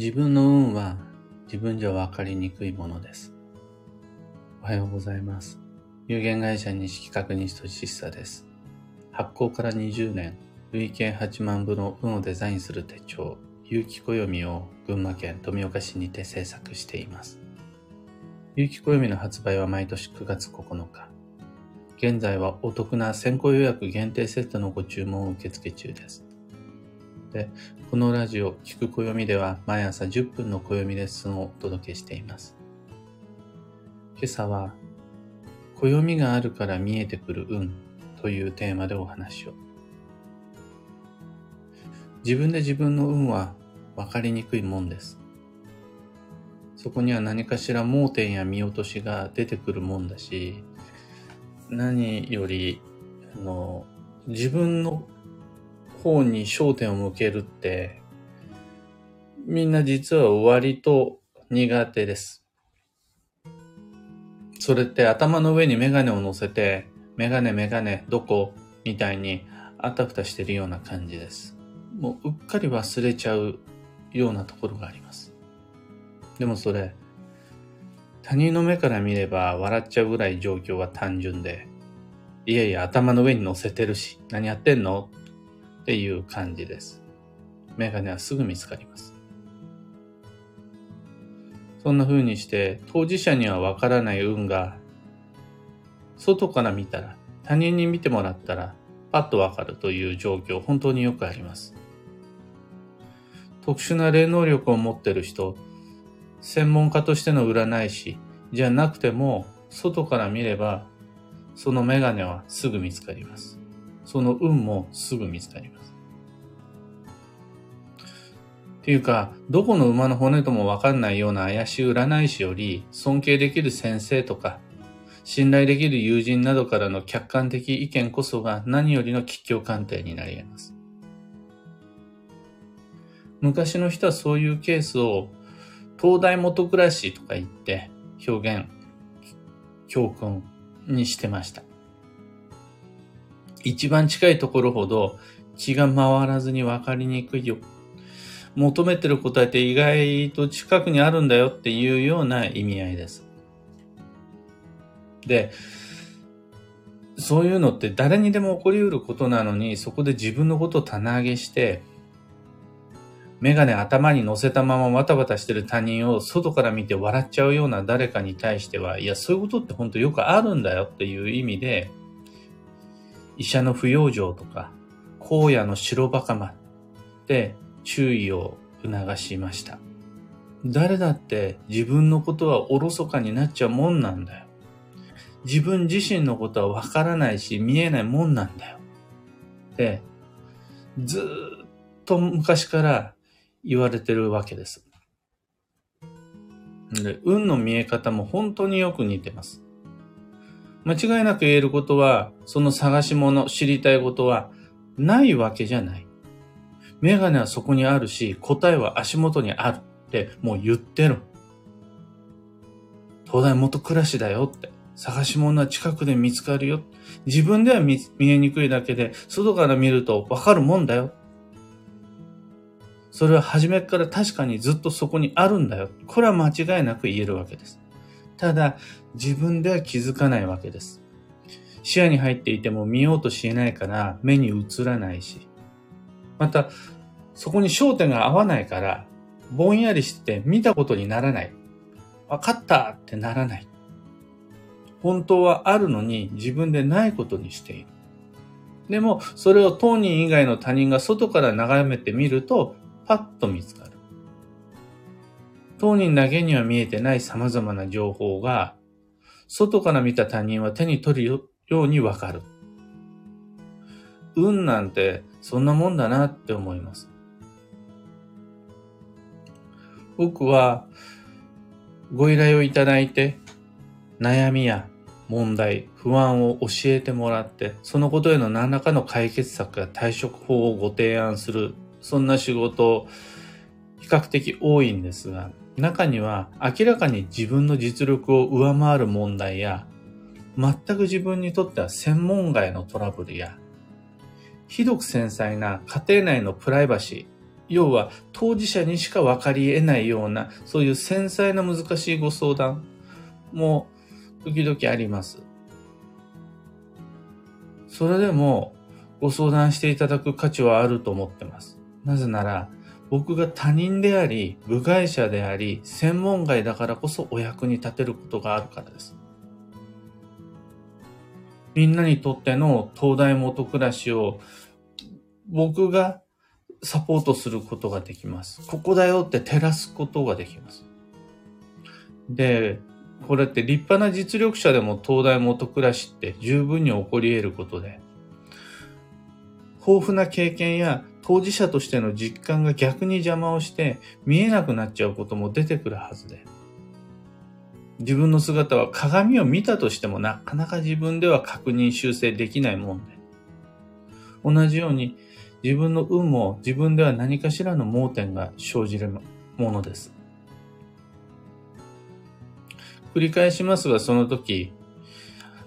自分の運は自分じゃ分かりにくいものです。おはようございます。有限会社西企画西俊久です。発行から20年、累計8万部の運をデザインする手帳、有機暦を群馬県富岡市にて制作しています。有機暦の発売は毎年9月9日。現在はお得な先行予約限定セットのご注文を受付中です。で、このラジオ、聞く暦では毎朝10分の暦レッスンをお届けしています。今朝は、暦があるから見えてくる運というテーマでお話を。自分で自分の運は分かりにくいもんです。そこには何かしら盲点や見落としが出てくるもんだし、何より、あの、自分の方に焦点を向けるって、みんな実は割と苦手です。それって頭の上にメガネを乗せて、メガネメガネどこ？みたいにあたふたしてるような感じです。もううっかり忘れちゃうようなところがあります。でもそれ、他人の目から見れば笑っちゃうぐらい状況は単純で、いやいや頭の上に乗せてるし、何やってんの？っていう感じです。メガネはすぐ見つかります。そんな風にして当事者にはわからない運が外から見たら他人に見てもらったらパッとわかるという状況本当によくあります。特殊な霊能力を持ってる人、専門家としての占い師じゃなくても外から見ればそのメガネはすぐ見つかります。その運もすぐ見つかります。っていうか、どこの馬の骨ともわかんないような怪しい占い師より、尊敬できる先生とか、信頼できる友人などからの客観的意見こそが何よりの吉祥鑑定になり得ます。昔の人はそういうケースを、東大元暮らしとか言って表現、教訓にしてました。一番近いところほど気が回らずに分かりにくいよ。求めてる答えって意外と近くにあるんだよっていうような意味合いです。で、そういうのって誰にでも起こり得ることなのに、そこで自分のことを棚上げして、メガネ頭に乗せたままわたわたしてる他人を外から見て笑っちゃうような誰かに対しては、いや、そういうことって本当よくあるんだよっていう意味で、医者の不養生とか、荒野の白バカマで注意を促しました。誰だって自分のことはおろそかになっちゃうもんなんだよ。自分自身のことはわからないし見えないもんなんだよ。で、ずっと昔から言われてるわけです。で、運の見え方も本当によく似てます。間違いなく言えることは、その探し物、知りたいことはないわけじゃない。メガネはそこにあるし、答えは足元にあるってもう言ってる。東大元暮らしだよって。探し物は近くで見つかるよ。自分では見見えにくいだけで、外から見るとわかるもんだよ。それは初めから確かにずっとそこにあるんだよ。これは間違いなく言えるわけです。ただ、自分では気づかないわけです。視野に入っていても見ようとしないから目に映らないし。また、そこに焦点が合わないから、ぼんやりして見たことにならない。分かったってならない。本当はあるのに自分でないことにしている。でも、それを当人以外の他人が外から眺めてみると、パッと見つかる。当人だけには見えてない様々な情報が、外から見た他人は手に取るようにわかる。運なんてそんなもんだなって思います。僕はご依頼をいただいて悩みや問題、不安を教えてもらって、そのことへの何らかの解決策や対処法をご提案する、そんな仕事比較的多いんですが、中には明らかに自分の実力を上回る問題や、全く自分にとっては専門外のトラブルや、ひどく繊細な家庭内のプライバシー要は当事者にしか分かり得ないような、そういう繊細な難しいご相談も時々あります。それでもご相談していただく価値はあると思ってます。なぜなら、僕が他人であり、部外者であり、専門外だからこそお役に立てることがあるからです。みんなにとっての東大元暮らしを僕がサポートすることができます。ここだよって照らすことができます。で、これって立派な実力者でも東大元暮らしって十分に起こり得ることで、豊富な経験や当事者としての実感が逆に邪魔をして見えなくなっちゃうことも出てくるはずで、自分の姿は鏡を見たとしてもなかなか自分では確認修正できないもんで、同じように自分の運も自分では何かしらの盲点が生じるものです。繰り返しますが、その時、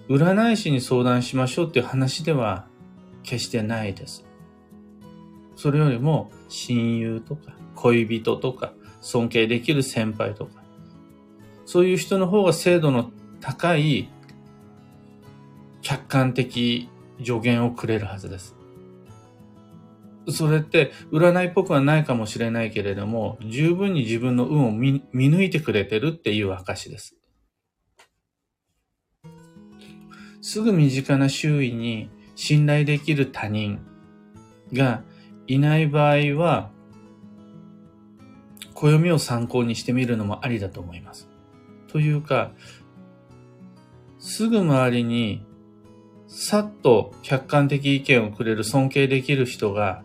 占い師に相談しましょうっていう話では決してないです。それよりも親友とか恋人とか尊敬できる先輩とか、そういう人の方が精度の高い客観的助言をくれるはずです。それって占いっぽくはないかもしれないけれども、十分に自分の運を見抜いてくれてるっていう証です。すぐ身近な周囲に信頼できる他人がいない場合は、暦を参考にしてみるのもありだと思います。というか、すぐ周りにさっと客観的意見をくれる尊敬できる人が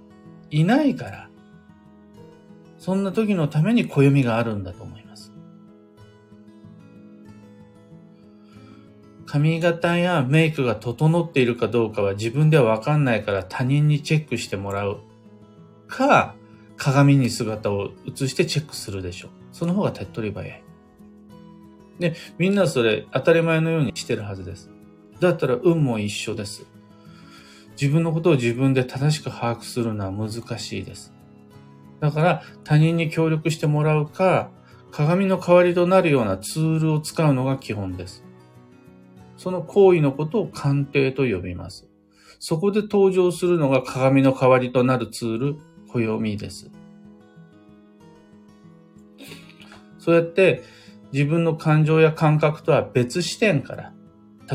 いないから、そんな時のために暦があるんだと思います。髪型やメイクが整っているかどうかは自分ではわかんないから他人にチェックしてもらうか、鏡に姿を映してチェックするでしょう。その方が手っ取り早い。で、みんなそれ当たり前のようにしてるはずです。だったら運も一緒です。自分のことを自分で正しく把握するのは難しいです。だから他人に協力してもらうか、鏡の代わりとなるようなツールを使うのが基本です。その行為のことを鑑定と呼びます。そこで登場するのが鏡の代わりとなるツール、暦です。そうやって自分の感情や感覚とは別視点から、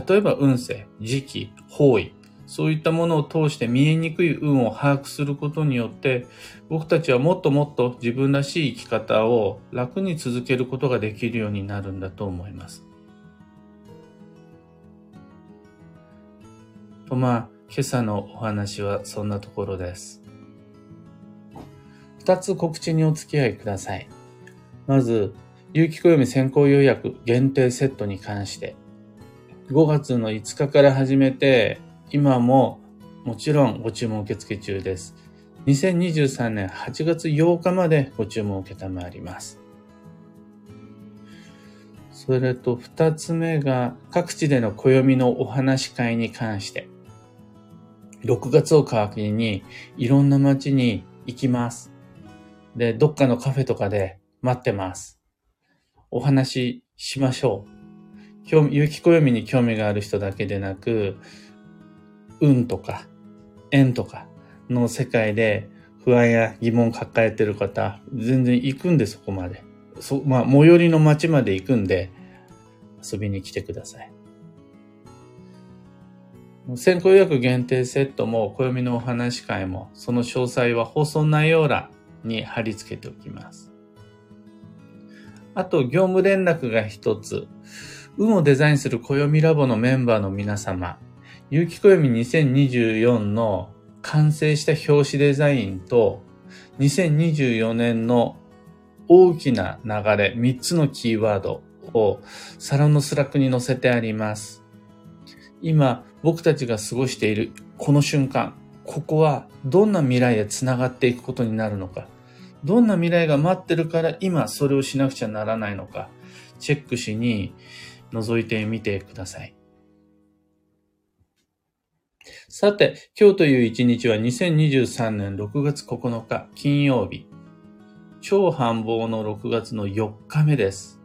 例えば運勢、時期、方位、そういったものを通して見えにくい運を把握することによって、僕たちはもっともっと自分らしい生き方を楽に続けることができるようになるんだと思います。とまあ、今朝のお話はそんなところです。二つ告知にお付き合いください。まず、有機暦先行予約限定セットに関して、5月の5日から始めて、今ももちろんご注文受付中です。2023年8月8日までご注文を受けたまります。それと二つ目が各地での暦のお話し会に関して、6月を皮切りにいろんな街に行きます。で、どっかのカフェとかで待ってます。お話ししましょう。興味、有機暦に興味がある人だけでなく、運とか縁とかの世界で不安や疑問抱えてる方、全然行くんでそこまで。そ、まあ、最寄りの街まで行くんで、遊びに来てください。先行予約限定セットも暦のお話会も、その詳細は放送内容欄に貼り付けておきます。あと、業務連絡が一つ。運をデザインする暦ラボのメンバーの皆様、有機暦2024の完成した表紙デザインと、2024年の大きな流れ、3つのキーワードをサロンのスラックに載せてあります。今、僕たちが過ごしているこの瞬間、ここはどんな未来へ繋がっていくことになるのか、どんな未来が待ってるから今それをしなくちゃならないのか、チェックしに覗いてみてください。さて、今日という一日は2023年6月9日金曜日。超繁忙の6月の4日目です。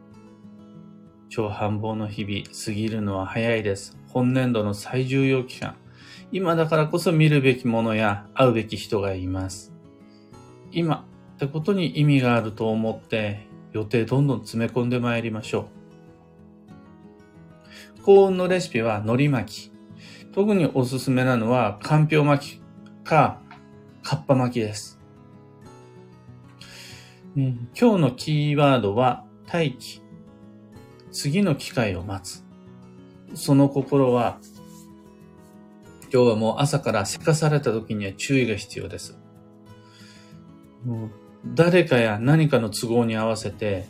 超繁忙の日々、過ぎるのは早いです。本年度の最重要期間。今だからこそ見るべきものや会うべき人がいます。今ってことに意味があると思って予定どんどん詰め込んでまいりましょう。幸運のレシピは海苔巻き。特におすすめなのは、かんぴょう巻きか、かっぱ巻きです。うん今日のキーワードは、待機。次の機会を待つ。その心は、今日はもう朝からせかされた時には注意が必要です。誰かや何かの都合に合わせて、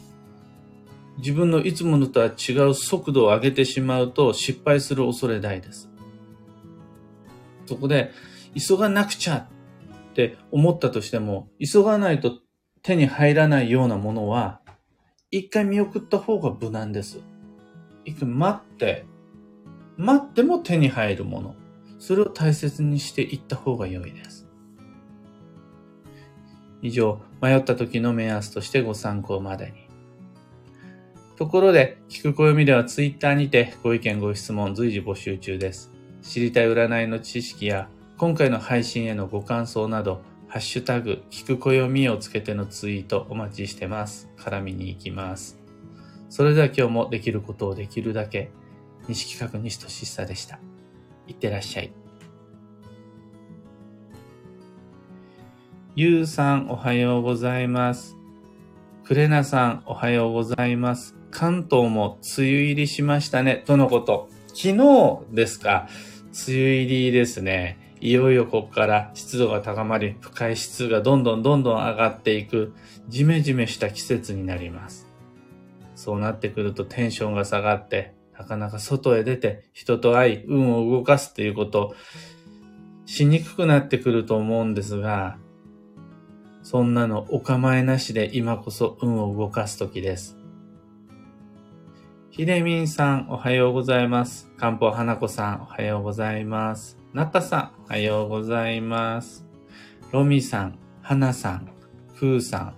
自分のいつものとは違う速度を上げてしまうと失敗する恐れ大です。そこで、急がなくちゃって思ったとしても、急がないと手に入らないようなものは、一回見送った方が無難です。一回待って、待っても手に入るもの。それを大切にしていった方が良いです。以上、迷った時の目安としてご参考までに。ところで、聞く暦ではツイッターにてご意見ご質問随時募集中です。知りたい占いの知識や今回の配信へのご感想など、ハッシュタグ、聞く暦をつけてのツイートお待ちしてます。絡みに行きます。それでは今日もできることをできるだけ、西企画西俊久でした。いってらっしゃい。ゆうさんおはようございます。くれなさんおはようございます。関東も梅雨入りしましたね、とのこと。昨日ですか、梅雨入りですね。いよいよここから湿度が高まり、不快指数がどんどんどんどん上がっていく、ジメジメした季節になります。そうなってくるとテンションが下がって、なかなか外へ出て人と会い、運を動かすということ、しにくくなってくると思うんですが、そんなのお構いなしで今こそ運を動かす時です。ひでみんさん、おはようございます。かんぽうはなこさん、おはようございます。なたさん、おはようございます。ロミさん、はなさん、ふうさん、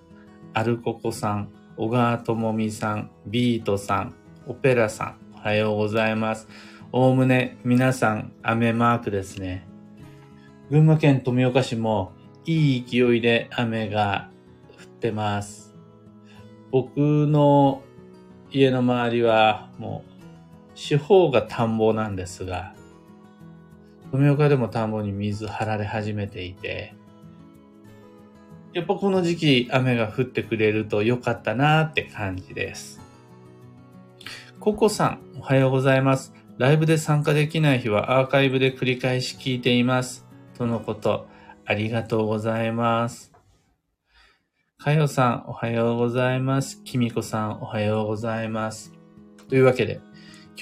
アルココさん、小川ともみさん、ビートさん、オペラさん、おはようございます。おおむね皆さん雨マークですね。群馬県富岡市もいい勢いで雨が降ってます。僕の家の周りはもう四方が田んぼなんですが、富岡でも田んぼに水張られ始めていて、やっぱこの時期雨が降ってくれると良かったなーって感じです。ココさん、おはようございます。ライブで参加できない日はアーカイブで繰り返し聞いています。とのこと、ありがとうございます。かよさん、おはようございます。きみこさん、おはようございます。というわけで、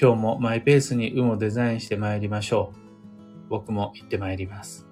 今日もマイペースに運をデザインして参りましょう。僕も行って参ります。